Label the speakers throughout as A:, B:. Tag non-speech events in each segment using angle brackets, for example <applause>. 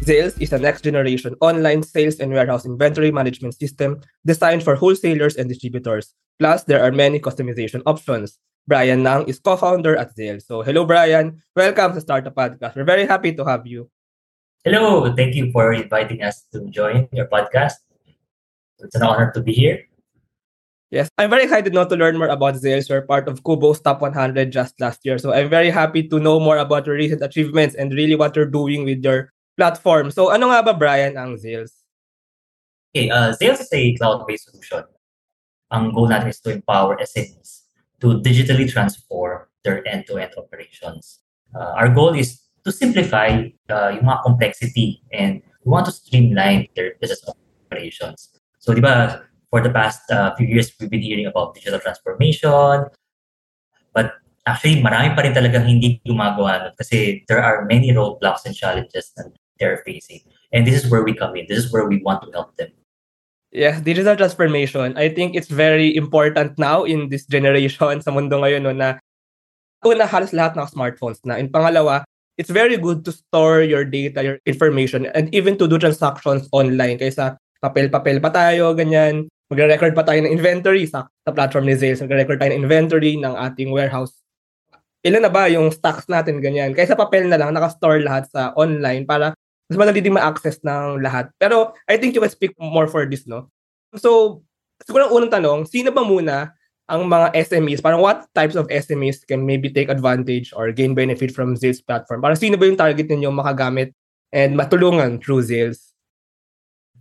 A: Zales is a next generation online sales and warehouse inventory management system designed for wholesalers and distributors. Plus, there are many customization options. Brian Nang is co-founder at Zales. So, hello Brian. Welcome to Startup Podcast. We're very happy to have you.
B: Hello. Thank you for inviting us to join your podcast. It's an honor to be here.
A: Yes, I'm very excited now to learn more about Zales. You're part of Kubo's top 100 just last year. So I'm very happy to know more about your recent achievements and really what you're doing with your platform. So ano nga ba, Brian, ang Zales?
B: Okay, uh, Zales is a cloud-based solution. Ang goal natin is to empower SMEs to digitally transform their end-to-end operations. Uh, our goal is to simplify uh, yung mga complexity and we want to streamline their business operations. So, di ba, for the past uh, few years, we've been hearing about digital transformation. But actually, marami pa rin talagang hindi gumagawa nun kasi there are many roadblocks and challenges that they're facing. And this is where we come in. This is where we want to help them.
A: Yes, digital transformation. I think it's very important now in this generation <laughs> sa mundo ngayon no, na una halos lahat ng smartphones na. And pangalawa, it's very good to store your data, your information, and even to do transactions online kaysa papel-papel pa tayo, ganyan. Magre-record pa tayo ng inventory sa, sa platform ni Zales. Magre-record tayo ng inventory ng ating warehouse. Ilan na ba yung stocks natin, ganyan. Kaysa papel na lang, nakastore lahat sa online para mas madali din ma-access ng lahat. Pero I think you will speak more for this, no? So, siguro ang unang tanong, sino ba muna ang mga SMEs? Parang what types of SMEs can maybe take advantage or gain benefit from Zales platform? Parang sino ba yung target ninyo makagamit and matulungan through Zales?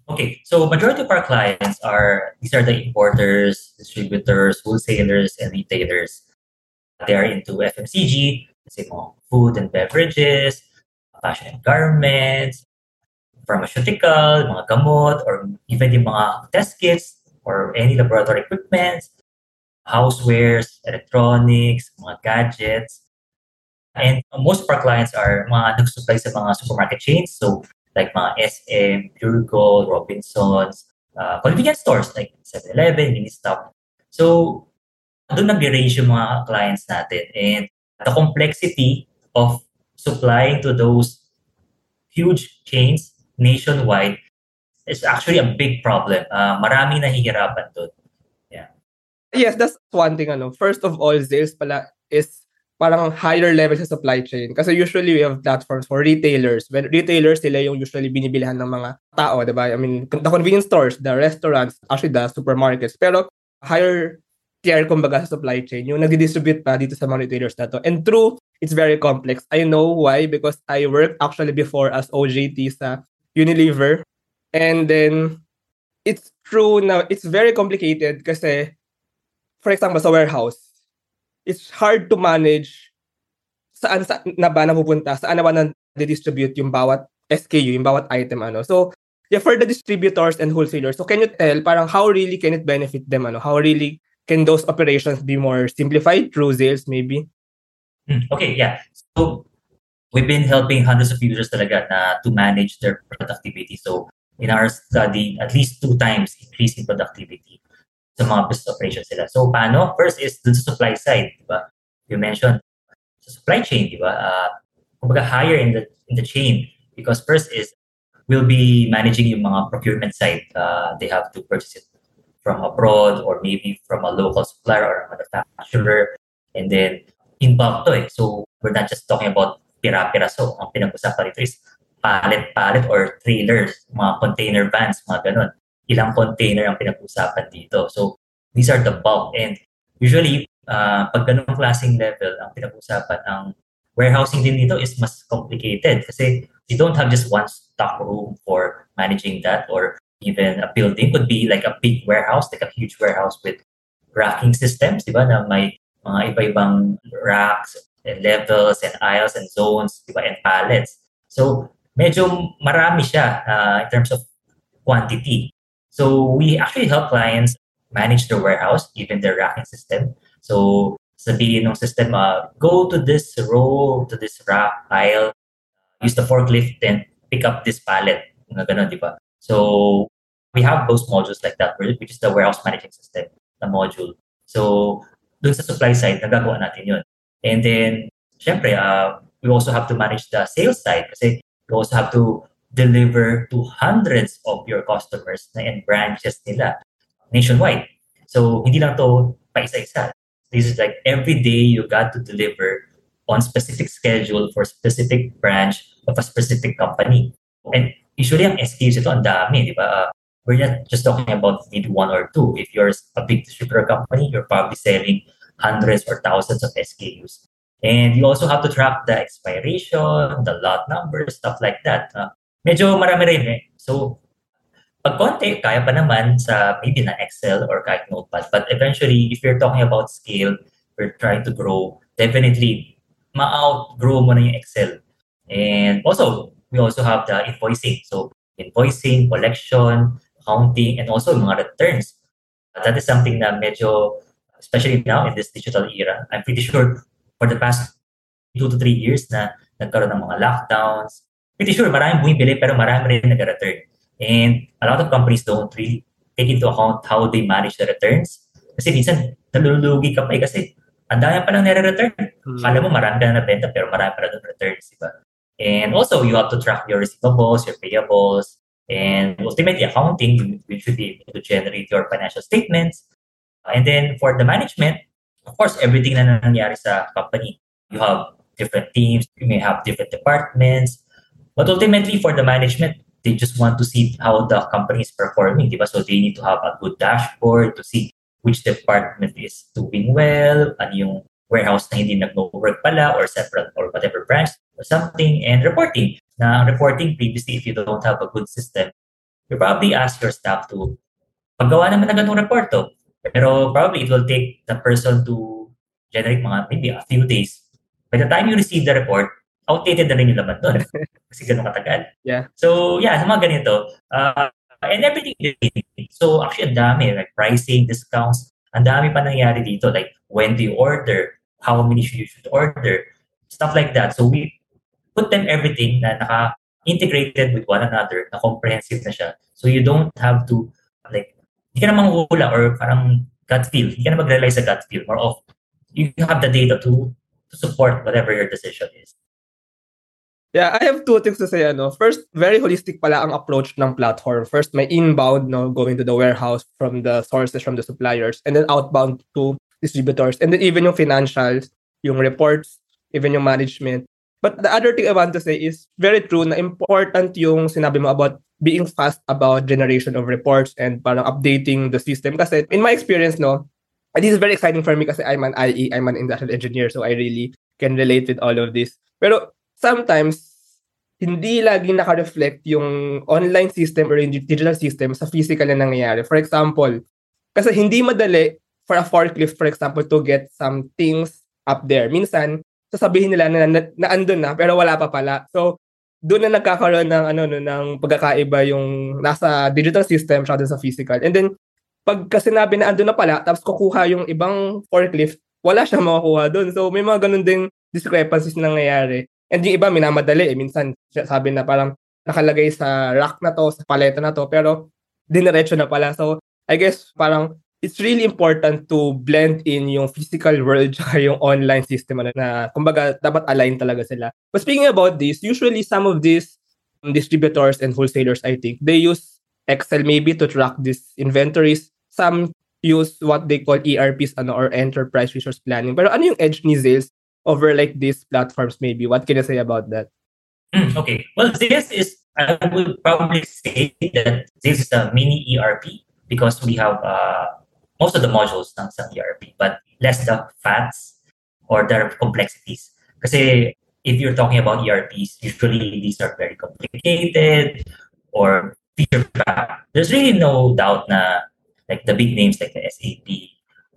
B: Okay, so majority of our clients are, these are the importers, distributors, wholesalers, and retailers. They are into FMCG, say mo, food and beverages, fashion garments, pharmaceutical, mga gamot, or even yung mga test kits or any laboratory equipment, housewares, electronics, mga gadgets. And most of our clients are mga nag-supply sa mga supermarket chains. So like mga SM, Pure Gold, Robinsons, uh, convenience stores like 7-Eleven, Ministop. So doon nag-range yung mga clients natin. And the complexity of supplying to those huge chains nationwide is actually a big problem. Uh, marami nahihirapan doon. Yeah.
A: Yes, that's one thing. Ano. First of all, sales pala is parang higher level sa supply chain. Kasi usually we have platforms for retailers. When retailers, sila yung usually binibilihan ng mga tao, di ba? I mean, the convenience stores, the restaurants, actually the supermarkets. Pero higher tier, kumbaga, sa supply chain, yung nag-distribute pa dito sa mga retailers na to. And true, it's very complex. I know why, because I worked actually before as OJT sa Unilever. And then, it's true na it's very complicated kasi, for example, sa warehouse, it's hard to manage saan sa, na ba napupunta, saan na ba na distribute yung bawat SKU, yung bawat item, ano. So, yeah, for the distributors and wholesalers, so can you tell parang how really can it benefit them, ano? How really can those operations be more simplified through sales maybe?
B: Mm, okay, yeah. So we've been helping hundreds of users talaga na to manage their productivity. So in our study, at least two times increasing productivity sa mga business operations sila. So paano? First is the supply side, di ba? You mentioned the supply chain, di ba? Uh, kumbaga higher in the in the chain because first is we'll be managing yung mga procurement side. Uh, they have to purchase it from abroad or maybe from a local supplier or manufacturer. And then, in bulk to eh. So, we're not just talking about pira-piraso. Ang pinag-usapan dito is pallet-pallet or trailers, mga container vans, mga ganun. Ilang container ang pinag-usapan dito. So, these are the bulk. And usually, uh, pag ganung klaseng level ang pinag-usapan, ang warehousing din dito is mas complicated kasi you don't have just one stock room for managing that or even a building could be like a big warehouse, like a huge warehouse with racking systems, di ba, na may mga iba-ibang racks and levels and aisles and zones, di ba, and pallets. So, medyo marami siya uh, in terms of quantity. So, we actually help clients manage their warehouse, even their racking system. So, sabihin ng system, uh, go to this row, to this rack aisle, use the forklift and pick up this pallet. Ganun, di ba? So we have those modules like that, which is the warehouse managing system, the module. So dun sa supply side, nagagawa natin yun. And then, syempre, uh, we also have to manage the sales side kasi we also have to deliver to hundreds of your customers na in branches nila nationwide. So, hindi lang to pa isa-isa. This is like every day you got to deliver on specific schedule for specific branch of a specific company. And usually ang SKUs ito ang dami, di ba? Uh, we're not just talking about maybe one or two. If you're a big distributor company, you're probably selling hundreds or thousands of SKUs. And you also have to track the expiration, the lot number, stuff like that. Uh, medyo marami rin eh. So, pag konti, kaya pa naman sa maybe na Excel or kahit Notepad. But eventually, if you're talking about scale, we're trying to grow, definitely, ma-outgrow mo na yung Excel. And also, we also have the invoicing. So, invoicing, collection, accounting, and also mga returns. That is something na medyo, especially now in this digital era, I'm pretty sure for the past two to three years na nagkaroon ng mga lockdowns, pretty sure maraming bumibili pero marami rin nag-return. And a lot of companies don't really take into account how they manage the returns. Kasi minsan, nalulugi ka pa eh kasi ang dami pa lang nire-return. Hmm. Kala mo marami ka na nabenta pero marami pa lang returns, di ba? And also, you have to track your receivables, your payables, and ultimately accounting, you should be able to generate your financial statements. And then for the management, of course, everything na nangyari sa company, you have different teams, you may have different departments, but ultimately for the management, they just want to see how the company is performing, diba? So they need to have a good dashboard to see which department is doing well, and yung warehouse na hindi nag-work pala or separate or whatever branch or something, and reporting. Na reporting previously, if you don't have a good system, you probably ask your staff to paggawa naman ng ganung report to. Pero probably it will take the person to generate mga maybe a few days. By the time you receive the report, outdated na rin yung laman doon. <laughs> Kasi ganun katagal.
A: Yeah.
B: So, yeah, sa mga ganito. Uh, and everything. So, actually, ang dami. Like pricing, discounts. Ang dami pa nangyari dito. Like, when do you order? How many should you should order? Stuff like that. So, we put them everything na naka-integrated with one another, na comprehensive na siya. So, you don't have to, like, hindi ka na manghula or parang gut feel. Hindi ka na mag-rely sa gut feel. More of, you have the data to to support whatever your decision is.
A: Yeah, I have two things to say. Ano. First, very holistic pala ang approach ng platform. First, may inbound, no, going to the warehouse from the sources from the suppliers, and then outbound to distributors, and then even yung financials, yung reports, even yung management. But the other thing I want to say is very true na important yung sinabi mo about being fast about generation of reports and parang updating the system. Kasi in my experience, no, and this is very exciting for me kasi I'm an IE, I'm an industrial engineer, so I really can relate with all of this. Pero sometimes, hindi lagi naka-reflect yung online system or yung digital system sa physical na nangyayari. For example, kasi hindi madali for a forklift, for example, to get some things up there. Minsan, sasabihin nila na, na, na andun na, pero wala pa pala. So, doon na nagkakaroon ng ano no ng pagkakaiba yung nasa digital system siya sa physical. And then pag sinabi na andun na pala tapos kukuha yung ibang forklift, wala siyang makukuha doon. So may mga ganun ding discrepancies na nangyayari. And yung iba, minamadali eh. Minsan, sabi na parang nakalagay sa rack na to, sa paleta na to, pero diniretso na pala. So, I guess parang it's really important to blend in yung physical world <laughs> tsaka yung online system na, na kumbaga dapat align talaga sila. But speaking about this, usually some of these distributors and wholesalers, I think, they use Excel maybe to track these inventories. Some use what they call ERPs ano, or Enterprise Resource Planning. Pero ano yung edge ni Zales over like these platforms maybe what can you say about that
B: mm, okay well this is i would probably say that this is a mini erp because we have uh, most of the modules ng sa erp but less the fats or their complexities because if you're talking about erps usually these are very complicated or feature packed there's really no doubt na like the big names like the sap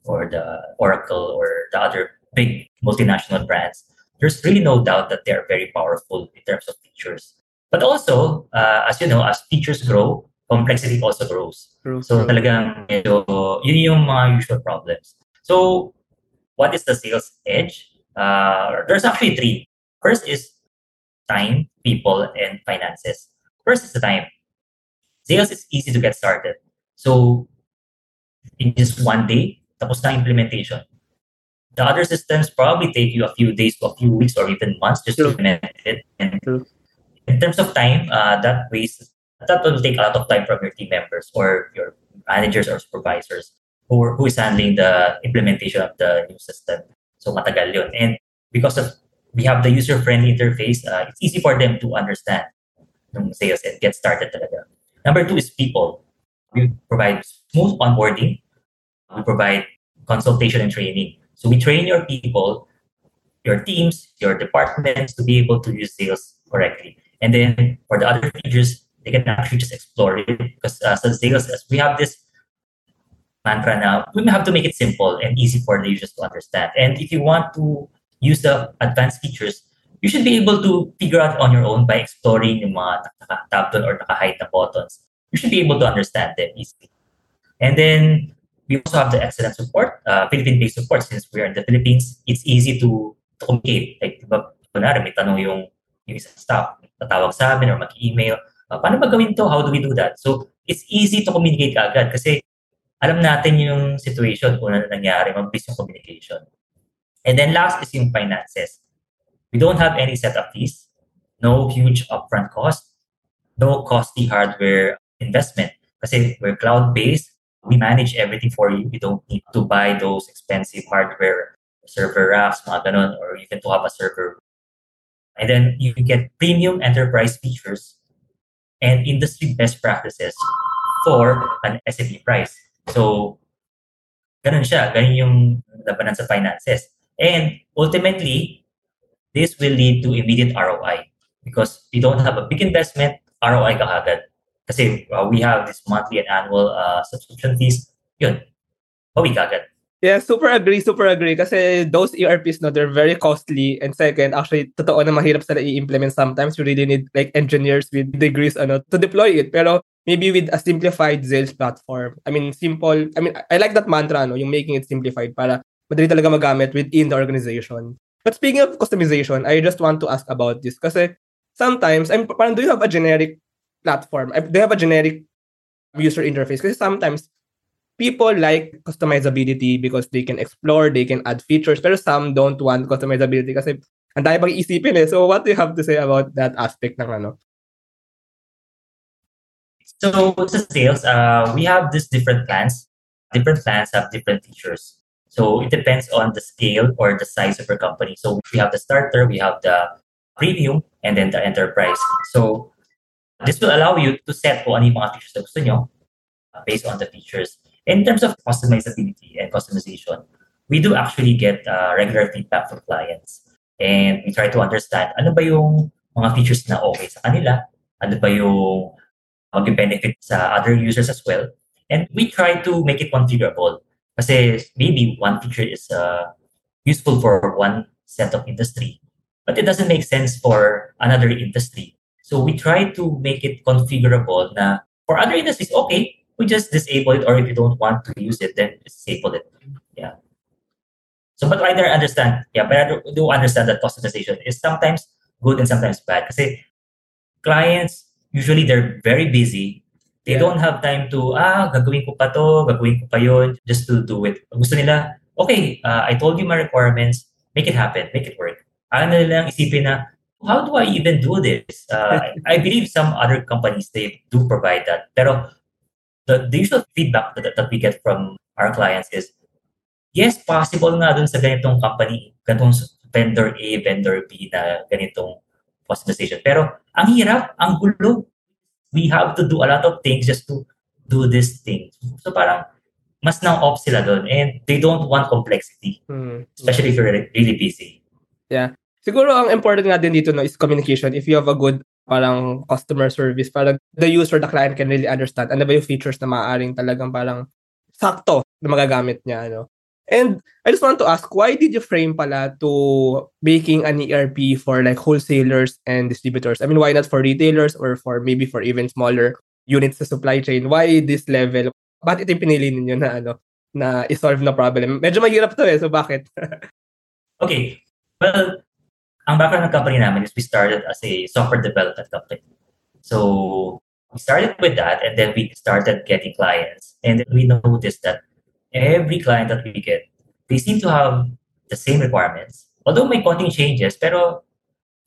B: or the oracle or the other big multinational brands, there's really no doubt that they are very powerful in terms of features. But also, uh, as you know, as features grow, complexity also grows. True. So talagang medyo, yun yung mga usual problems. So what is the sales edge? Uh, there's actually three. First is time, people, and finances. First is the time. Sales is easy to get started. So in just one day, tapos na implementation. The other systems probably take you a few days to a few weeks or even months just True. to implement it. And In terms of time, uh, that waste that will take a lot of time from your team members or your managers or supervisors who, who is handling the implementation of the new system. So matagal yun. And because of we have the user-friendly interface, uh, it's easy for them to understand yung sales and get started talaga. Number two is people. We provide smooth onboarding. We provide consultation and training. So we train your people, your teams, your departments to be able to use sales correctly. And then for the other features, they can actually just explore it because uh, so says, we have this mantra now, we have to make it simple and easy for the users to understand. And if you want to use the advanced features, you should be able to figure out on your own by exploring yung mga naka-tab or naka-hide na buttons. You should be able to understand them easily. And then we also have the excellent support, uh, Philippine-based support. Since we're in the Philippines, it's easy to, to communicate. Like, diba, kunwari, may tanong yung, yung isang staff, tatawag sa amin or mag-email, uh, paano ba gawin to? How do we do that? So, it's easy to communicate agad kasi alam natin yung situation kung ano nangyari, mabilis yung communication. And then last is yung finances. We don't have any setup fees, no huge upfront cost, no costly hardware investment. Kasi we're cloud-based, we manage everything for you. You don't need to buy those expensive hardware, server racks, mga ganun, or even to have a server. And then you get premium enterprise features and industry best practices for an SME price. So, ganun siya. Ganun yung labanan sa finances. And ultimately, this will lead to immediate ROI because you don't have a big investment, ROI ka agad. Kasi uh, we have this monthly and annual uh, subscription fees. Yun, bawi ka agad.
A: Yeah, super agree, super agree. Kasi those ERPs, no, they're very costly. And second, actually, totoo na mahirap sila i-implement. Sometimes you really need like engineers with degrees ano, to deploy it. Pero maybe with a simplified sales platform. I mean, simple. I mean, I like that mantra, no, yung making it simplified para madali talaga magamit within the organization. But speaking of customization, I just want to ask about this kasi sometimes, I'm, parang do you have a generic platform? Do you have a generic user interface? Kasi sometimes people like customizability because they can explore, they can add features, pero some don't want customizability kasi ang dami pang isipin eh. So what do you have to say about that aspect ng ano?
B: So sa sales, uh, we have these different plans. Different plans have different features. So it depends on the scale or the size of your company. So we have the starter, we have the premium, and then the enterprise. So this will allow you to set kung ano yung mga features na gusto nyo uh, based on the features. In terms of customizability and customization, we do actually get uh, regular feedback from clients. And we try to understand ano ba yung mga features na okay sa kanila, ano ba yung mag-benefit sa other users as well. And we try to make it configurable. Kasi maybe one feature is uh, useful for one set of industry, but it doesn't make sense for another industry. So we try to make it configurable na for other industries, okay, we just disable it or if you don't want to use it then disable it. Yeah. So but I do understand. Yeah but I do understand that customization is sometimes good and sometimes bad. Kasi clients usually they're very busy. They yeah. don't have time to ah gagawin ko pa to gagawin ko pa yon just to do it. Gusto nila okay uh, I told you my requirements. Make it happen. Make it work. Ayaw na nilang isipin na how do I even do this? Uh, I believe some other companies they do provide that. Pero the, the usual feedback that, that we get from our clients is, yes, possible nga dun sa ganitong company, ganitong vendor A, vendor B na ganitong customization. Pero ang hirap, ang gulo. We have to do a lot of things just to do this thing. So parang mas nang off sila doon and they don't want complexity. Mm-hmm. Especially if you're really busy.
A: Yeah. Siguro ang important nga din dito no is communication. If you have a good parang customer service, parang the user, the client can really understand ano ba yung features na maaaring talagang parang sakto na magagamit niya. Ano. And I just want to ask, why did you frame pala to making an ERP for like wholesalers and distributors? I mean, why not for retailers or for maybe for even smaller units sa supply chain? Why this level? Bakit ito yung pinili ninyo na ano, na isolve na problem? Medyo mahirap to eh, so bakit? <laughs>
B: okay. Well, ang background ng company namin is we started as a software development company. So we started with that and then we started getting clients. And we noticed that every client that we get, they seem to have the same requirements. Although may konting changes, pero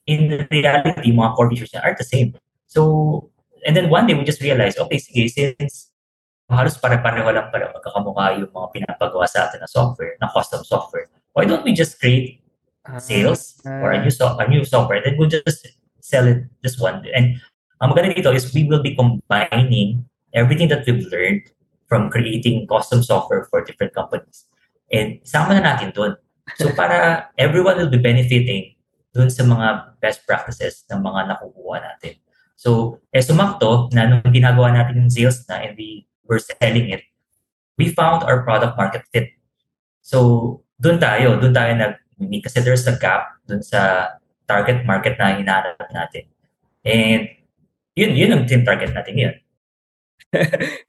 B: in reality, mga core features are the same. So, and then one day we just realized, okay, sige, since halos pare-pareho lang pala magkakamukha yung mga pinapagawa sa atin na software, na custom software, why don't we just create sales uh, or a new, so- a new software, then we'll just sell it just one. And ang maganda dito is we will be combining everything that we've learned from creating custom software for different companies. And sama na natin doon. So <laughs> para everyone will be benefiting doon sa mga best practices ng mga nakukuha natin. So, eh sumakto na nung ginagawa natin yung sales na and we were selling it, we found our product market fit. So, doon tayo, doon tayo nag kasi there's a gap doon sa target market na hinahanap natin. And yun, yun ang team target natin yun.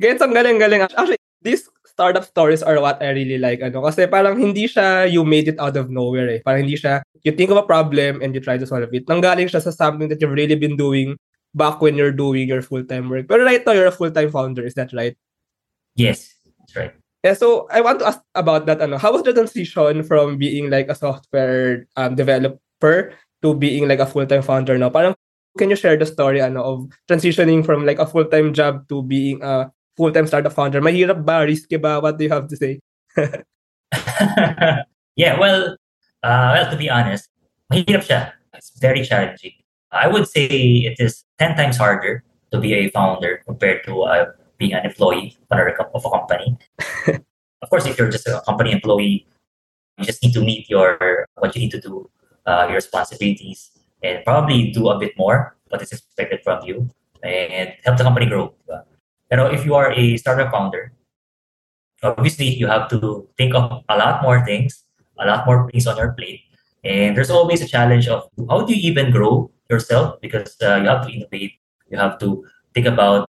A: Gets, <laughs> ang galing-galing. Actually, these startup stories are what I really like. Ano, kasi parang hindi siya you made it out of nowhere eh. Parang hindi siya, you think of a problem and you try to solve it. Nanggaling siya sa something that you've really been doing back when you're doing your full-time work. Pero right now, you're a full-time founder. Is that right?
B: Yes, that's right.
A: Yeah, so I want to ask about that. Ano, how was the transition from being like a software um, developer to being like a full-time founder now? Parang can you share the story ano of transitioning from like a full-time job to being a full-time startup founder? Mahirap ba? Risky ba? What do you have to say? <laughs>
B: yeah, well, uh, well, to be honest, mahirap siya. It's very challenging. I would say it is 10 times harder to be a founder compared to uh, being an employee of a company. <laughs> of course, if you're just a company employee, you just need to meet your what you need to do, uh, your responsibilities, and probably do a bit more what is expected from you and help the company grow. But if you are a startup founder, obviously you have to think of a lot more things, a lot more things on your plate. And there's always a challenge of how do you even grow yourself because uh, you have to innovate. You have to think about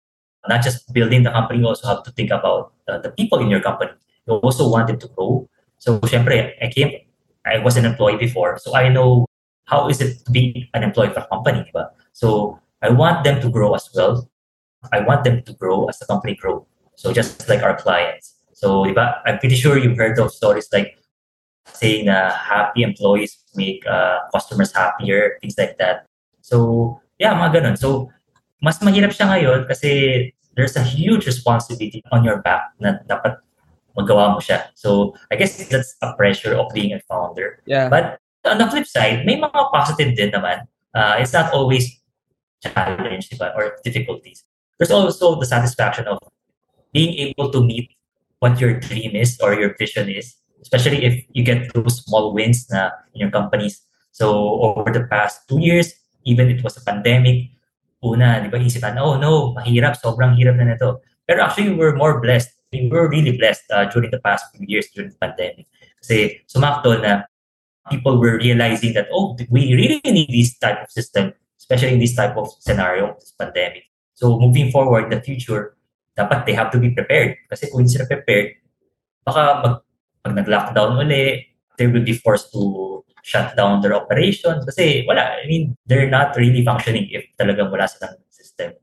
B: not just building the company, you also have to think about uh, the people in your company. You also want it to grow. So, syempre, I came, I was an employee before, so I know how is it to be an employee for a company, diba? So, I want them to grow as well. I want them to grow as the company grow. So, just like our clients. So, I'm pretty sure you've heard those stories like saying uh, happy employees make uh, customers happier, things like that. So, yeah, mga ganun. So, mas mahirap siya ngayon kasi there's a huge responsibility on your back na dapat magawa mo siya. So, I guess that's a pressure of being a founder.
A: Yeah.
B: But on the flip side, may mga positive din naman. Uh, it's not always challenge diba? or difficulties. There's also the satisfaction of being able to meet what your dream is or your vision is, especially if you get those small wins na in your companies. So over the past two years, even it was a pandemic, una, di ba, isipan, oh no, mahirap, sobrang hirap na nito. Pero actually, we were more blessed. We were really blessed uh, during the past few years during the pandemic. Kasi sumakto na people were realizing that, oh, we really need this type of system, especially in this type of scenario, this pandemic. So moving forward, the future, dapat they have to be prepared. Kasi kung hindi sila prepared, baka mag, pag nag-lockdown uli, they will be forced to shut down their operations kasi wala. I mean, they're not really functioning if talagang wala silang system.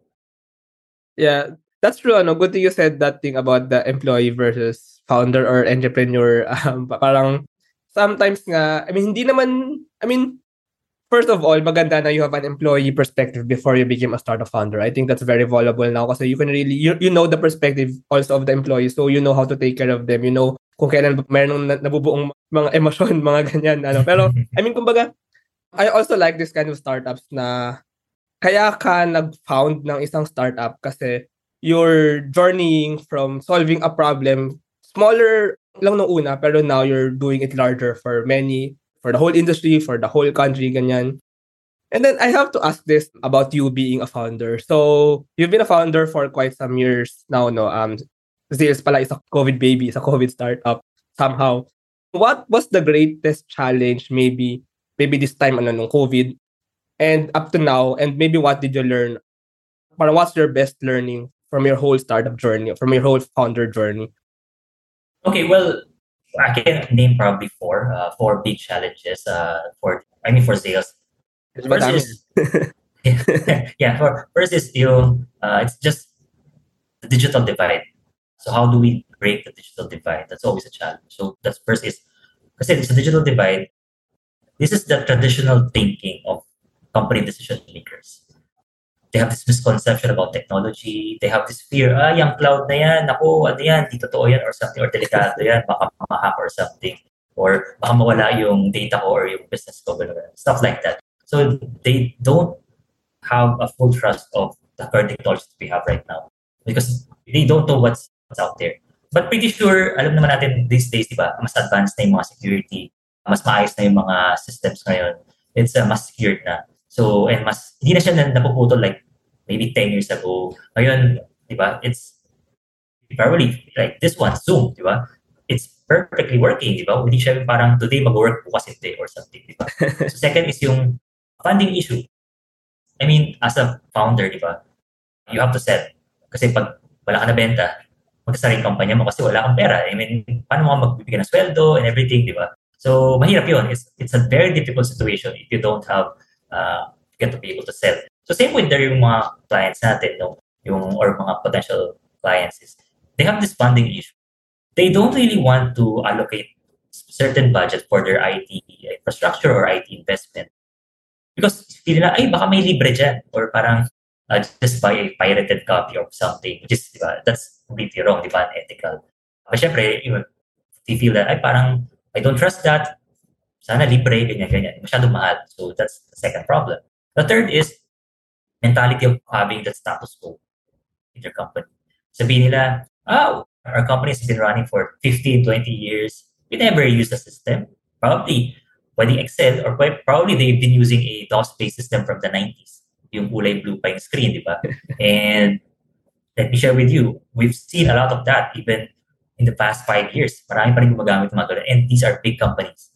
A: Yeah, that's true. Ano, good thing you said that thing about the employee versus founder or entrepreneur. <laughs> Um, parang sometimes nga, I mean, hindi naman, I mean, first of all, maganda na you have an employee perspective before you became a startup founder. I think that's very valuable now because you can really, you, you know the perspective also of the employees so you know how to take care of them. You know kung kailan meron nabubuong mga <laughs> emosyon, mga ganyan. Ano. Pero, I mean, kumbaga, I also like this kind of startups na kaya ka nag-found ng isang startup kasi you're journeying from solving a problem, smaller lang nung una, pero now you're doing it larger for many, for the whole industry, for the whole country, ganyan. And then I have to ask this about you being a founder. So you've been a founder for quite some years now, no? Um, Zales pala is a COVID baby, is a COVID startup somehow. What was the greatest challenge maybe maybe this time ano nung COVID and up to now and maybe what did you learn? Para what's your best learning from your whole startup journey, from your whole founder journey?
B: Okay, well, I can name probably four, uh, four big challenges. Uh, for I mean for sales. First is, <laughs> yeah, for first is you. Uh, it's just the digital divide. So how do we break the digital divide? That's always a challenge. So that's first is, kasi it's a digital divide. This is the traditional thinking of company decision makers. They have this misconception about technology. They have this fear, ah, yung cloud na yan, ako, ano yan, di totoo yan or something, or delikado yan, baka ma-hack or something. Or baka mawala yung data ko or yung business ko, stuff like that. So they don't have a full trust of the current technology we have right now because they don't know what's, what's out there. But pretty sure, alam naman natin these days, di ba, mas advanced na yung mga security, mas maayos na yung mga systems ngayon. It's uh, mas secured na. So, and mas, hindi na siya napuputol like maybe 10 years ago. Ngayon, di ba, it's probably like this one, Zoom, di ba? It's perfectly working, di ba? Hindi siya parang today mag-work bukas hindi or something, di ba? <laughs> so, second is yung funding issue. I mean, as a founder, di ba, you have to sell. Kasi pag wala ka na benta, magsasaring kampanya mo kasi wala kang pera. I mean, paano mo magbibigay ng sweldo and everything, di ba? So, mahirap yun. It's, it's a very difficult situation if you don't have, uh, get to be able to sell. So, same with there yung mga clients natin, no? yung, or mga potential clients is, they have this funding issue. They don't really want to allocate certain budget for their IT infrastructure or IT investment. Because feel na, ay, baka may libre dyan. Or parang, uh, just buy a pirated copy of something, which is, diba, that's completely wrong, di ba, unethical. But syempre, you, you feel that, ay, parang, I don't trust that, sana libre, ganyan, ganyan. Masyado mahal. So that's the second problem. The third is mentality of having that status quo in your company. Sabihin nila, oh, our company has been running for 15, 20 years. We never use the system. Probably, pwedeng Excel or probably they've been using a DOS-based system from the 90s yung kulay blue pa yung screen, di ba? <laughs> And let me share with you, we've seen a lot of that even in the past five years. Marami pa rin gumagamit ng mga And these are big companies.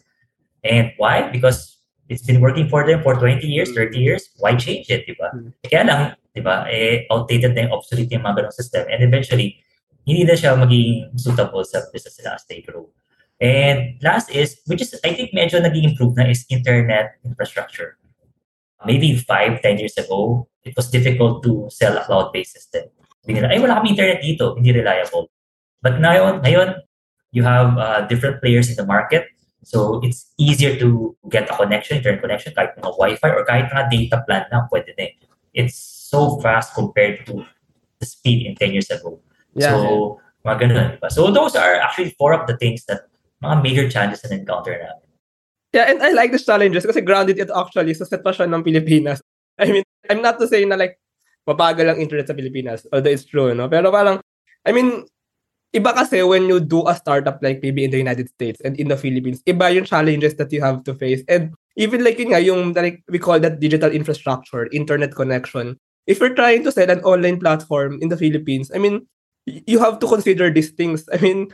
B: And why? Because it's been working for them for 20 years, 30 years. Why change it, di ba? Mm. Kaya lang, di ba, eh, outdated na yung obsolete yung mga ganong system. And eventually, hindi na siya magiging suitable sa business nila as they grow. And last is, which is, I think medyo naging improve na is internet infrastructure maybe five, ten years ago, it was difficult to sell a cloud-based system. Sabi nila, ay, wala kami internet dito, hindi reliable. But ngayon, ngayon you have uh, different players in the market. So it's easier to get a connection, internet connection, kahit mga Wi-Fi or kahit mga data plan na pwede na. It's so fast compared to the speed in 10 years ago. Yeah, so, mga ganun, diba? So those are actually four of the things that mga major challenges na encounter namin.
A: Yeah, and I like these challenges kasi grounded it actually sa sitwasyon ng Pilipinas. <laughs> I mean, I'm not to say na like, mabagal ang internet sa Pilipinas, although it's true, no? Pero parang, I mean, iba kasi when you do a startup like maybe in the United States and in the Philippines, iba yung challenges that you have to face. And even like yun nga, yung like, we call that digital infrastructure, internet connection. If you're trying to sell an online platform in the Philippines, I mean, you have to consider these things. I mean,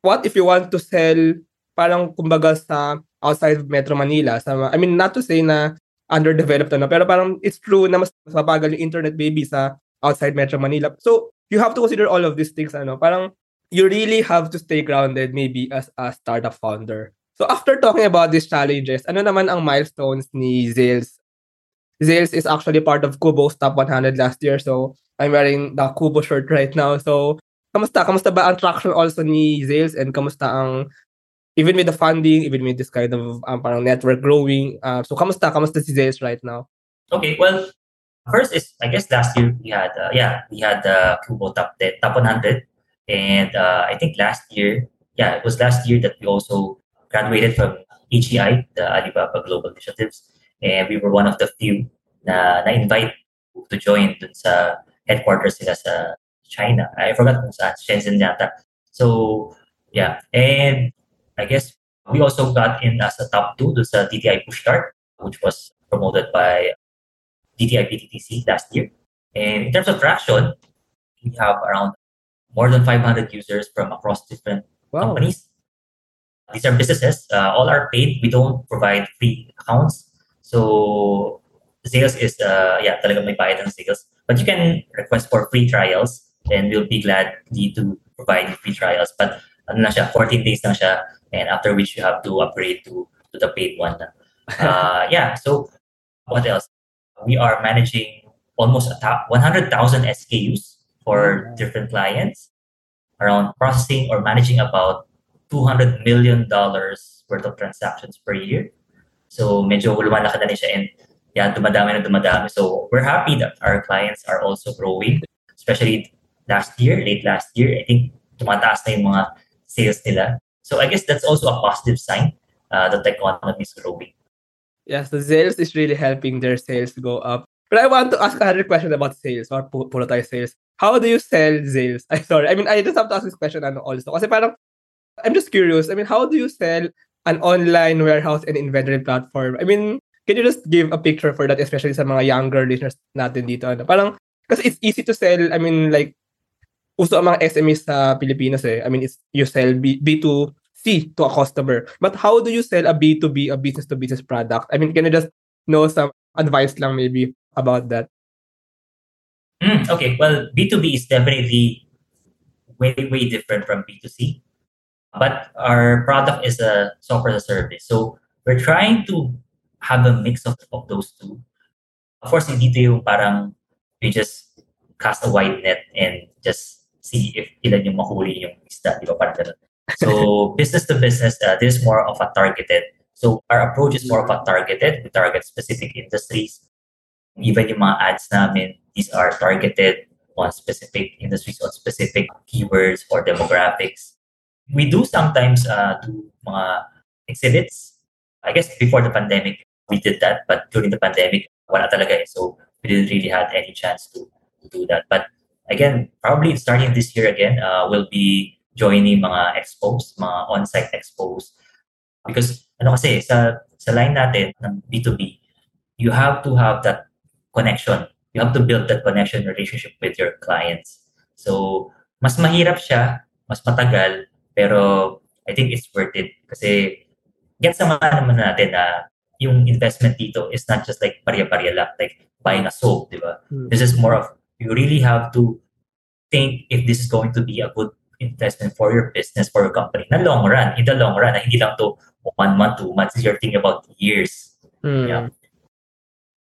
A: what if you want to sell parang kumbaga sa outside of Metro Manila. Sa, I mean, not to say na underdeveloped ano, pero parang it's true na mas mabagal yung internet baby sa outside Metro Manila. So, you have to consider all of these things, ano, parang you really have to stay grounded maybe as a startup founder. So, after talking about these challenges, ano naman ang milestones ni Zales? Zales is actually part of Kubo's top 100 last year. So, I'm wearing the Kubo shirt right now. So, kamusta? Kamusta ba ang traction also ni Zales and kamusta ang even with the funding, even with this kind of um, parang network growing. Uh, so, kamusta? Kamusta si Zeus right now?
B: Okay, well, first is, I guess last year we had, uh, yeah, we had the uh, Kubo top, the top 100. And uh, I think last year, yeah, it was last year that we also graduated from AGI, the Alibaba Global Initiatives. And we were one of the few na na-invite to join sa headquarters sa China. I forgot kung saan, Shenzhen yata. So, yeah. And I guess we also got in as a top two to the DTI Push Start, which was promoted by DTI PTTC last year. And in terms of traction, we have around more than 500 users from across different wow. companies. These are businesses. Uh, all are paid. We don't provide free accounts. So sales is, uh, yeah, talaga may bayad ng sales. But you can request for free trials and we'll be glad to provide free trials. But ano na siya, 14 days lang siya and after which you have to upgrade to, to the paid one. Uh, <laughs> yeah, so what else? We are managing almost 100,000 SKUs for mm-hmm. different clients, around processing or managing about $200 million worth of transactions per year. So medyo lumalaki na rin siya and yeah, dumadami na dumadami. So we're happy that our clients are also growing, especially last year, late last year. I think tumataas na yung mga sales nila. So I guess that's also a positive sign uh, that the economy is growing.
A: Yes, the sales is really helping their sales go up. But I want to ask another question about sales or pu- sales. How do you sell sales? <laughs> I'm sorry. I mean, I just have to ask this question ano, also. Kasi parang, I'm just curious. I mean, how do you sell an online warehouse and inventory platform? I mean, can you just give a picture for that, especially sa mga younger listeners natin dito? Ano? Parang, kasi it's easy to sell, I mean, like, uso ang mga SMEs sa Pilipinas eh. I mean, it's, you sell B, B2C to a customer. But how do you sell a B2B, a business-to-business product? I mean, can you just know some advice lang maybe about that?
B: Mm, okay, well, B2B is definitely way, way different from B2C. But our product is a software as a service. So we're trying to have a mix of, of those two. Of course, hindi ito yung parang you just cast a wide net and just see if ilan yung mahuli yung isda, di ba? Parang ganun. So <laughs> business to business, uh, this is more of a targeted. So our approach is more of a targeted. We target specific industries. Even yung mga ads namin, these are targeted on specific industries, on specific keywords or demographics. We do sometimes uh, do mga exhibits. I guess before the pandemic, we did that. But during the pandemic, wala talaga eh. So we didn't really have any chance to, to do that. But again, probably starting this year again, uh, we'll be joining mga expos, mga on-site expos. Because ano kasi, sa, sa line natin ng B2B, you have to have that connection. You have to build that connection relationship with your clients. So, mas mahirap siya, mas matagal, pero I think it's worth it. Kasi, gets naman naman natin na yung investment dito is not just like pariya-pariya lang, like buying a soap, di ba?
A: Hmm.
B: This is more of, you really have to think if this is going to be a good investment for your business, for your company, na long run, in the long run, hindi lang to one month, two months, you're thinking about years.
A: Hmm.
B: Yeah.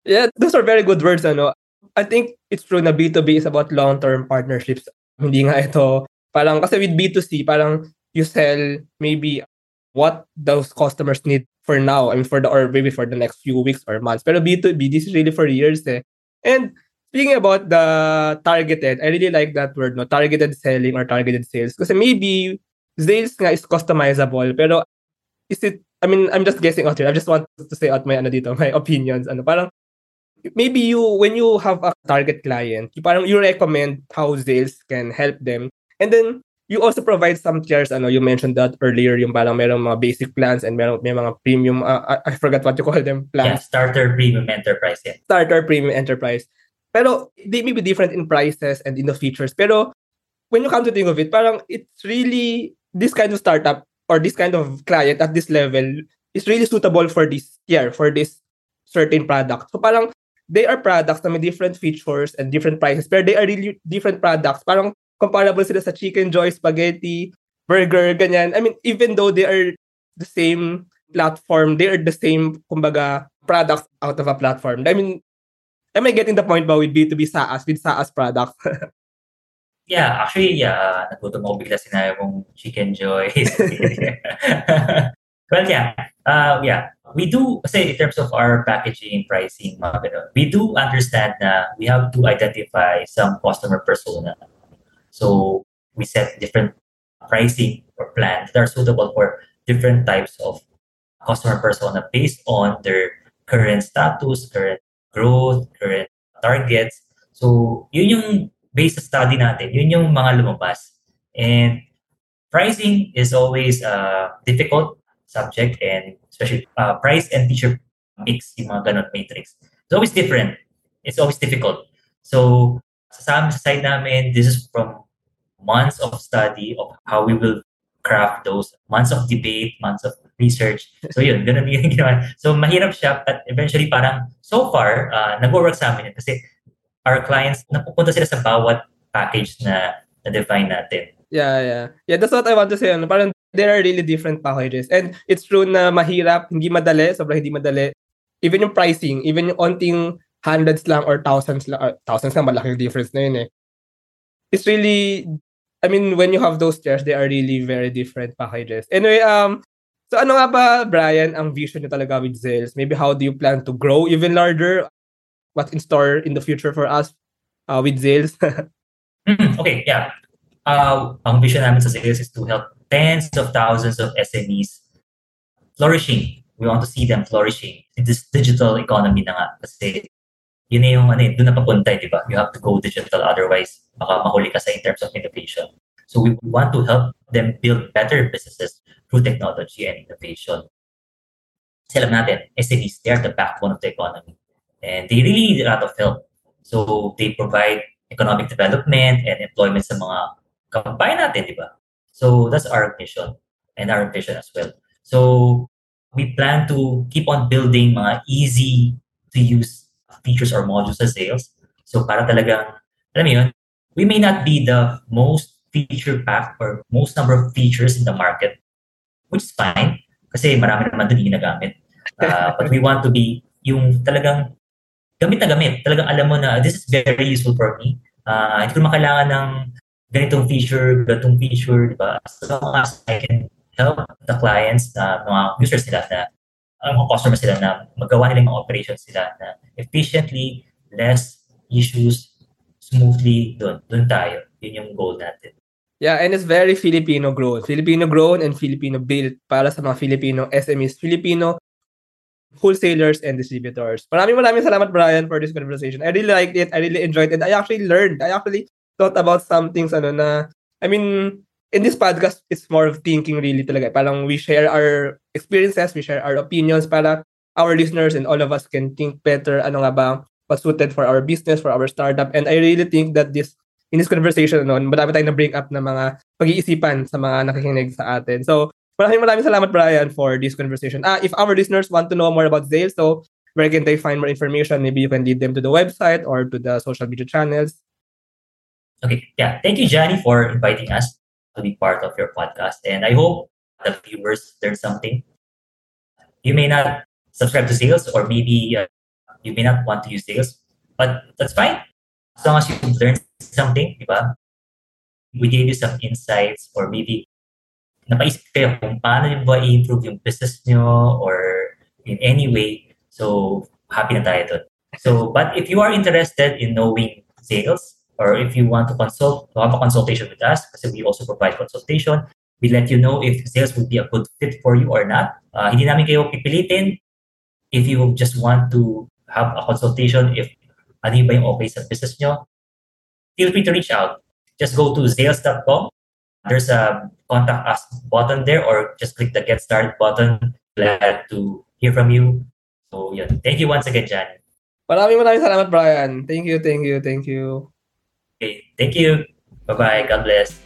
A: Yeah, those are very good words, ano. I think it's true na B2B is about long-term partnerships. Hindi nga ito, parang, kasi with B2C, parang you sell maybe what those customers need for now, I mean, for the, or maybe for the next few weeks or months. Pero B2B, this is really for years eh. And speaking about the targeted, I really like that word, no? Targeted selling or targeted sales. Kasi maybe sales nga is customizable, pero is it, I mean, I'm just guessing out here. I just want to say out my, ano dito, <laughs> my opinions. Ano, parang, maybe you, when you have a target client, you parang you recommend how sales can help them. And then, you also provide some tiers. Ano, you mentioned that earlier, yung parang merong mga basic plans and merong, may mga premium, uh, I, I forgot what you call them,
B: Yeah, starter premium enterprise. Yeah.
A: Starter, premium, enterprise. Pero, they may be different in prices and in the features. Pero, when you come to think of it, parang it's really, this kind of startup or this kind of client at this level is really suitable for this tier, for this certain product. So parang, they are products na may different features and different prices, pero they are really different products. Parang comparable sila sa chicken joy, spaghetti, burger, ganyan. I mean, even though they are the same platform, they are the same, kumbaga, products out of a platform. I mean, am I getting the point ba with B2B SaaS, with SaaS products? <laughs>
B: Yeah, actually, yeah, nagutom ako bigla sinabi mong chicken joy. <laughs> well, yeah, uh, yeah, we do, say in terms of our packaging, pricing, mga ganun, we do understand na we have to identify some customer persona. So, we set different pricing or plans that are suitable for different types of customer persona based on their current status, current growth, current targets. So, yun yung based sa study natin, yun yung mga lumabas. And pricing is always a difficult subject and especially uh, price and feature mix, yung mga ganun matrix. It's always different. It's always difficult. So, sa sa side namin, this is from months of study of how we will craft those, months of debate, months of research. So yun, ganun yung <laughs> ginawa. So mahirap siya, but eventually parang so far, uh, nag-work sa amin yun kasi our clients, napupunta sila sa bawat package na na-define natin.
A: Yeah, yeah. Yeah, that's what I want to say. Ano, parang there are really different packages. And it's true na mahirap, hindi madali, sobrang hindi madali. Even yung pricing, even yung onting hundreds lang or thousands lang, or thousands lang, malaking difference na yun eh. It's really, I mean, when you have those tiers, they are really very different packages. Anyway, um, So ano nga ba, Brian, ang vision niyo talaga with Zales? Maybe how do you plan to grow even larger? What's in store in the future for us uh, with Zales? <laughs>
B: Hmm, okay, yeah. Uh, ang vision namin sa Zales is to help tens of thousands of SMEs flourishing. We want to see them flourishing in this digital economy na nga. Kasi yun yung ano, eh, doon na papunta, di ba? You have to go digital, otherwise baka mahuli ka sa in terms of innovation. So we want to help them build better businesses through technology and innovation. Kasi alam natin, SMEs, they are the backbone of the economy. And they really need a lot of help. So they provide economic development and employment sa mga kababayan natin, di ba? So that's our mission and our vision as well. So we plan to keep on building mga easy to use features or modules sa sales. So para talagang, alam mo yun, we may not be the most feature-packed or most number of features in the market, which is fine kasi marami naman din ginagamit. Uh, <laughs> but we want to be yung talagang gamit na gamit. Talagang alam mo na this is very useful for me. Uh, hindi ko makailangan ng ganitong feature, ganitong feature, di ba? As long as I can help the clients, na mga users nila na ang mga customers sila na magawa nila yung operations sila na efficiently, less issues, smoothly, doon. Doon tayo. Yun yung goal natin.
A: Yeah, and it's very Filipino grown. Filipino grown and Filipino built para sa mga Filipino SMEs, Filipino wholesalers and distributors. Maraming maraming salamat, Brian, for this conversation. I really liked it. I really enjoyed it. I actually learned. I actually thought about some things ano na, I mean, in this podcast, it's more of thinking really talaga. Parang we share our experiences, we share our opinions para our listeners and all of us can think better ano nga ba what's suited for our business, for our startup. And I really think that this in this conversation, no, madami tayong na-bring up na mga pag-iisipan sa mga nakikinig sa atin. So, maraming maraming salamat, Brian, for this conversation. Ah, if our listeners want to know more about Zale, so where can they find more information? Maybe you can lead them to the website or to the social media channels.
B: Okay, yeah. Thank you, Johnny, for inviting us to be part of your podcast. And I hope the viewers learn something. You may not subscribe to sales or maybe uh, you may not want to use sales, but that's fine. As long as you learned something? We gave you some insights or maybe napaisip kung paano nyo ba i-improve yung business nyo or in any way. So, happy na tayo doon. So, but if you are interested in knowing sales, or if you want to consult, to have a consultation with us, because we also provide consultation, we let you know if sales would be a good fit for you or not. Uh, hindi namin kayo pipilitin. If you just want to have a consultation, if ano ba yung okay sa business nyo, feel free to reach out. Just go to sales.com. There's a contact us button there or just click the get started button. Glad to hear from you. So, yun. Thank you once again, Jan.
A: Maraming maraming salamat, Brian. Thank you, thank you, thank you.
B: Okay, thank you. Bye-bye. God bless.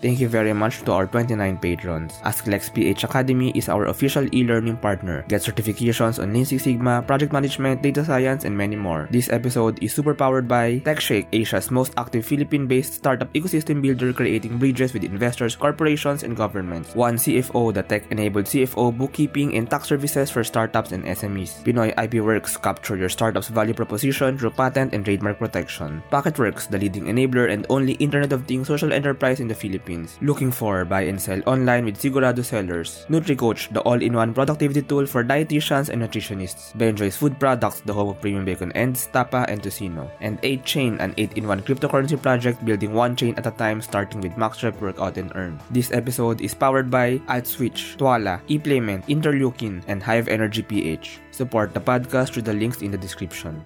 C: Thank you very much to our 29 patrons. AskLex PH Academy is our official e-learning partner. Get certifications on Lean Six Sigma, project management, data science, and many more. This episode is super powered by TechShake, Asia's most active Philippine-based startup ecosystem builder creating bridges with investors, corporations, and governments. One CFO, the tech-enabled CFO, bookkeeping, and tax services for startups and SMEs. Pinoy IP Works, capture your startup's value proposition through patent and trademark protection. Packetworks, the leading enabler and only Internet of Things social enterprise in the Philippines. Looking for buy and sell online with Sigurado sellers. NutriCoach, the all-in-one productivity tool for dietitians and nutritionists. Benjoy's Food Products, the home of premium bacon ends, tapa, and tocino. And 8chain, an 8-in-1 cryptocurrency project building one chain at a time starting with MaxRep Workout and Earn. This episode is powered by AdSwitch, Twala, ePlayment, Interleukin, and Hive Energy PH. Support the podcast through the links in the description.